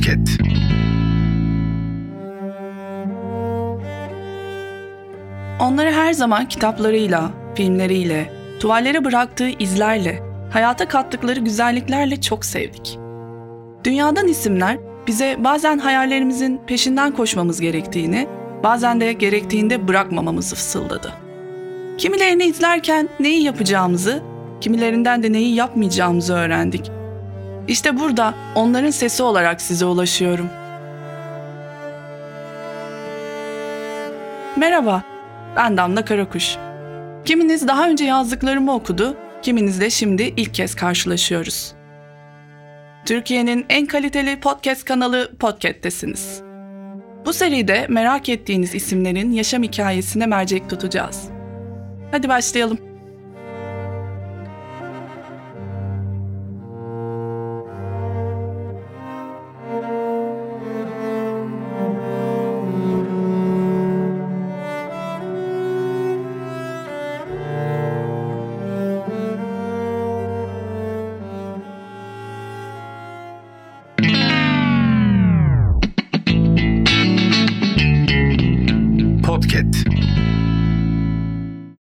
Podcast. Onları her zaman kitaplarıyla, filmleriyle, tuvallere bıraktığı izlerle, hayata kattıkları güzelliklerle çok sevdik. Dünyadan isimler bize bazen hayallerimizin peşinden koşmamız gerektiğini, bazen de gerektiğinde bırakmamamızı fısıldadı. Kimilerini izlerken neyi yapacağımızı, kimilerinden de neyi yapmayacağımızı öğrendik işte burada onların sesi olarak size ulaşıyorum. Merhaba, ben Damla Karakuş. Kiminiz daha önce yazdıklarımı okudu, kiminiz de şimdi ilk kez karşılaşıyoruz. Türkiye'nin en kaliteli podcast kanalı Podcast'tesiniz. Bu seride merak ettiğiniz isimlerin yaşam hikayesine mercek tutacağız. Hadi başlayalım.